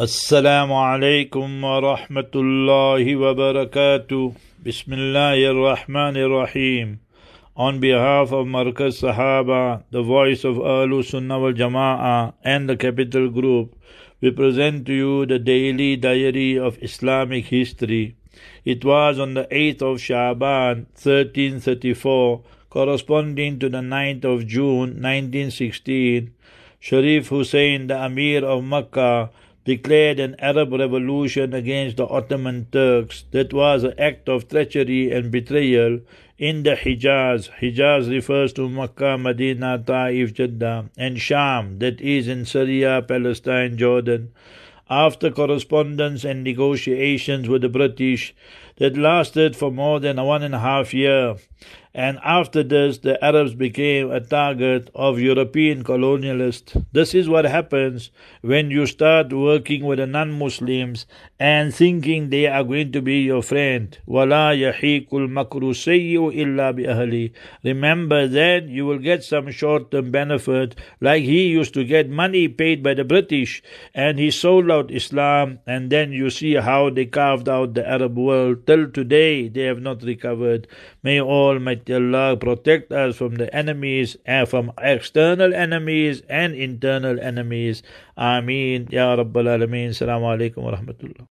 السلام عليكم ورحمة الله وبركاته بسم الله الرحمن الرحيم On behalf of Markaz Sahaba, the voice of Ahlu Sunnah wal Jama'ah and the Capital Group, we present to you the daily diary of Islamic history. It was on the 8th of Shaban 1334, corresponding to the 9th of June 1916, Sharif Hussein, the Amir of Makkah, declared an Arab revolution against the Ottoman Turks that was an act of treachery and betrayal in the Hijaz. Hijaz refers to Makkah, Medina, Taif, Jeddah, and Sham, that is in Syria, Palestine, Jordan. After correspondence and negotiations with the British that lasted for more than one and a half year, and after this, the Arabs became a target of European colonialists. This is what happens when you start working with the non Muslims and thinking they are going to be your friend. Illa bi. Remember that you will get some short term benefit, like he used to get money paid by the British and he sold out Islam, and then you see how they carved out the Arab world. Till today, they have not recovered. May Almighty Allah protect us from the enemies and from external enemies and internal enemies. Ameen. Ya Rabbal Alameen. Assalamu alaikum wa rahmatullah.